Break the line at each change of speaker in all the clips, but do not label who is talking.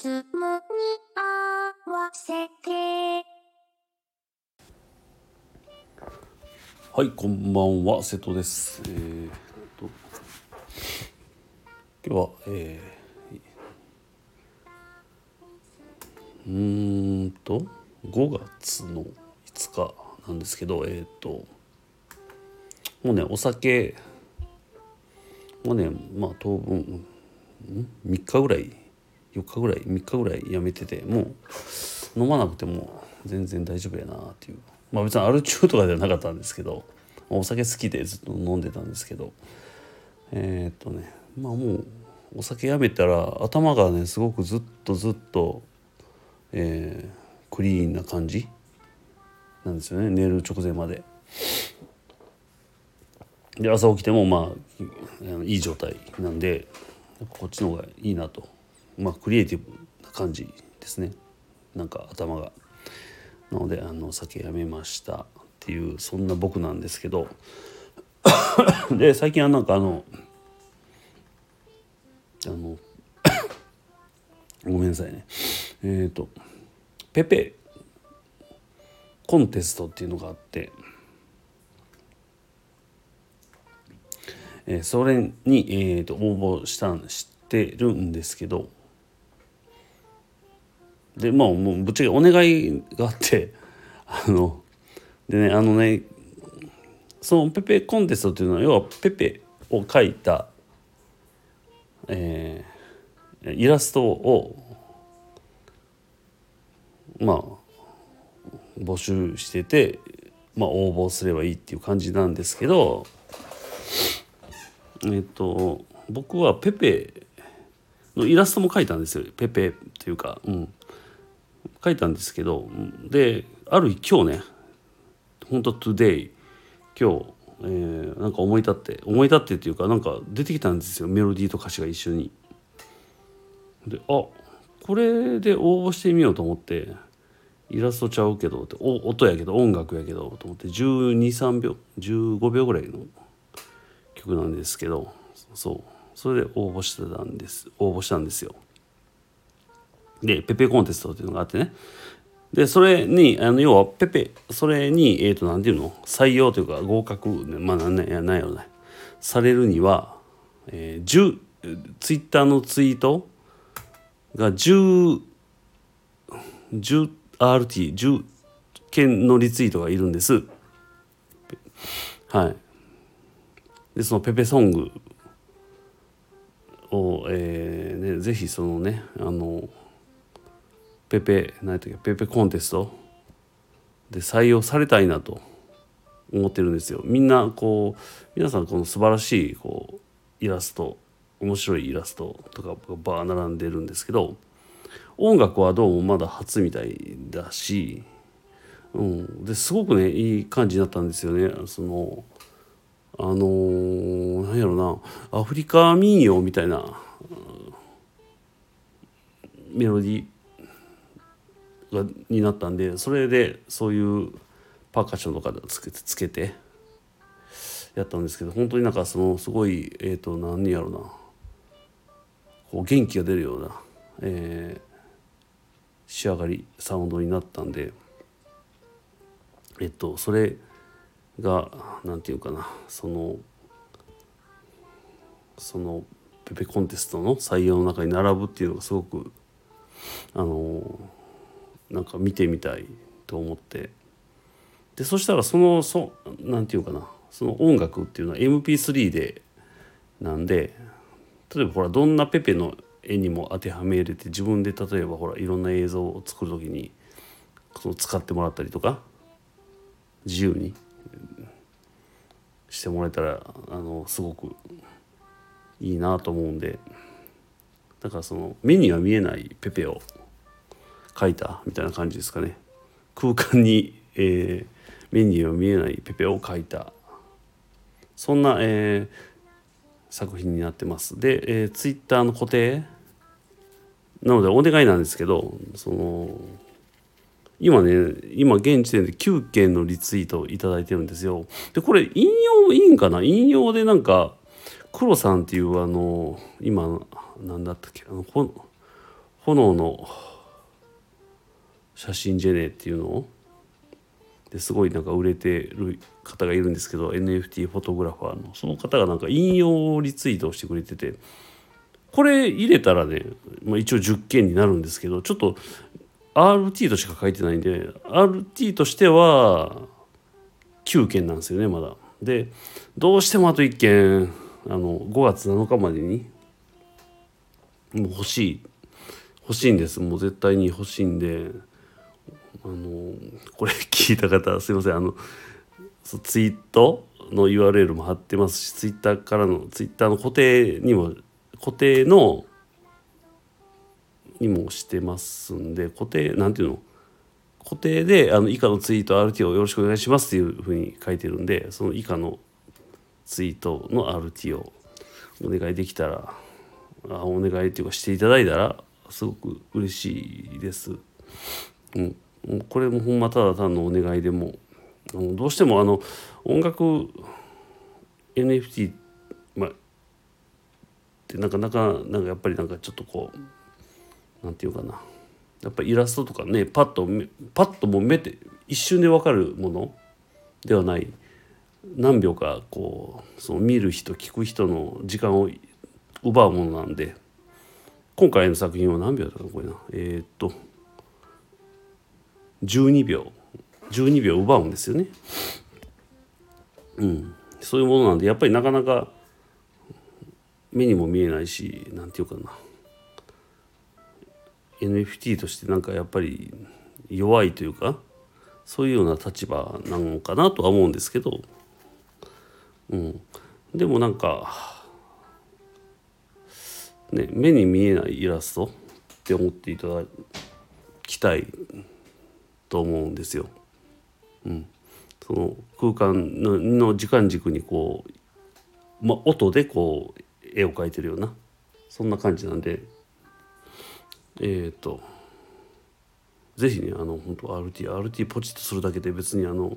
ズムに合わせて
はい、こんばんは、瀬戸です。えー、と今日は、えー、うーんと5月の5日なんですけど、えー、ともうねお酒もうねまあ当分3日ぐらい4日ぐらい3日ぐらいやめててもう飲まなくても全然大丈夫やなっていう。まあ別にアル中とかではなかったんですけどお酒好きでずっと飲んでたんですけどえーっとねまあもうお酒やめたら頭がねすごくずっとずっと、えークリーンな感じなんですよね。寝る直前まで。で朝起きてもまあいあのいい状態なんでこっちの方がいいなと。まあクリエイティブな感じですね。なんか頭が。なのであの酒やめました。っていうそんな僕なんですけど。で最近はなんかあのあの ごめんなさいね。えっ、とペペコンテストっていうのがあって、えーそれに、えー、と応募したん知ってるんですけど。でまあもうぶっちゃけお願いがあって あのでねあのねそのペペコンテストっていうのは要はペペを描いた、えーイラストをまあ募集してて、まあ、応募すればいいっていう感じなんですけどえっと僕はペペのイラストも描いたんですよ。ペペっていうか、うん、書いたんですけどである今日ね本当 today 今日、えーなんか思い立って思い立ってっていうかなんか出てきたんですよメロディーと歌詞が一緒に。であこれで応募してみようと思ってイラストちゃうけどってお音やけど音楽やけどと思って123秒15秒ぐらいの曲なんですけどそうそれで応募してたんです応募したんですよ。でペペコンテストっていうのがあってね。でそれにあの要はペペそれにえっ、と何ていうの？採用というか合格、まあなんねやなんやろねされるには、えー、10ツイッターのツイートが 10, 10 RT10 件のリツイートがいるんです。はい。でそのペペソングを、えーね、ぜひそのねあのペペ何やったっけペペコンテスト？で採用されたいなと思ってるんですよ。みんなこう皆さんこの素晴らしいこうイラスト面白いイラストとかがバー並んでるんですけど音楽はどうもまだ初みたいだし、うん、ですごくねいい感じになったんですよね。そのあのー、なんやろなアフリカ民謡みたいな、メロディー。がになったんでそれでそういうパーカッションとかでつけてつけてやったんですけど本当になんかそのすごいえっ、と何やろうな。こう元気が出るような、えー仕上がりサウンドになったんでえっとそれが何て言うかなそのそのペペコンテストの採用の中に並ぶっていうのがすごくあのなんか見てみたいと思って。でそしたらそのそなんていうかな。その音楽っていうのは MP3 でなんで例えばほらどんなペペの絵にも当てはめ入れて自分で例えばほらいろんな映像を作る時にその使ってもらったりとか自由にしてもらえたらあのすごくいいなと思うんで。だからその目には見えないペペを描いたみたいな感じですかね。空間に、えー目には見えないペペを描いた。そんな、えー作品になってます。で、えー、ツイッターの固定なのでお願いなんですけどその今ね今現時点で9件のリツイートを頂いてるんですよ。でこれ引用いいんかな？引用でなんか黒さんっていうあの今何だったっけ？あの炎の写真ジェネっていうのをですごいなんか売れてる方がいるんですけど NFT フォトグラファーの。その方がなんか引用リツイートをしてくれててこれ入れたらね、まあ、一応10件になるんですけどちょっと RT としか書いてないんで RT としては9件なんですよねまだ。でどうしてもあと1件あの5月7日までにもう欲しい。欲しいんです。もう絶対に欲しいんであのこれ聞いた方すいません。あのツイートの URL も貼ってますしツイッターからのツイッターの固定にも固定のにもしてますんで固定なんていうの？固定であの以下のツイート RT をよろしくお願いしますっていうふうに書いてるんでその以下のツイートの RT をお願いできたらあお願いっていうかしていただいたらすごく嬉しいです。うん、これもほんまただ単のお願いでもどうしてもあの音楽 NFT まあってなかなかなんかやっぱりなんかちょっとこうなんていうかな。やっぱイラストとかねパッとパッともう目で一瞬で分かるものではない。何秒かこうその見る人聞く人の時間を奪うものなんで今回の作品は何秒だったかこれな。えー、っと12秒12秒奪うんですよね。うん、そういうものなんでやっぱりなかなか目にも見えないし何て言うかな。NFT としてなんかやっぱり弱いというかそういうような立場なのかなとは思うんですけど、うん、でもなんか、ね、目に見えないイラストって思っていただきたいと思うんですよ。うん、その空間の時間軸にこう、ま、音でこう絵を描いてるようなそんな感じなんでえっ、ー、と是非ねあの本当 RT RT ポチッとするだけで別にあの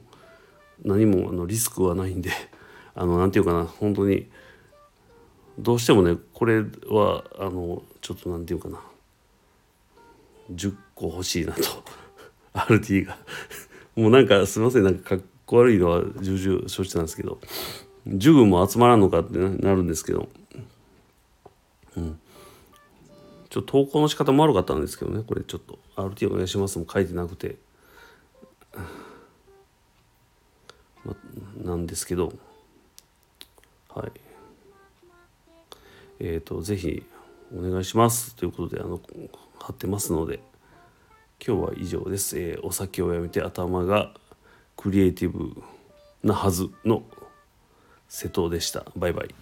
何もあのリスクはないんで あのなんていうかな本当にどうしてもねこれはあのちょっとなんていうかな10個欲しいなと RT が。もうなんかすいませんなんかかっこ悪いのは重々承知なんですけど。ジグも集まらんのかってなるんですけど。うん。ちょっと投稿の仕方も悪かったんですけどね。これちょっと。RT お願いしますも書いてなくて、ま、なんですけど。はい。えっ、ー、と是非お願いしますということであの貼ってますので。今日は以上です、えー、お酒をやめて頭がクリエイティブなはずの瀬戸でした。バイバイ。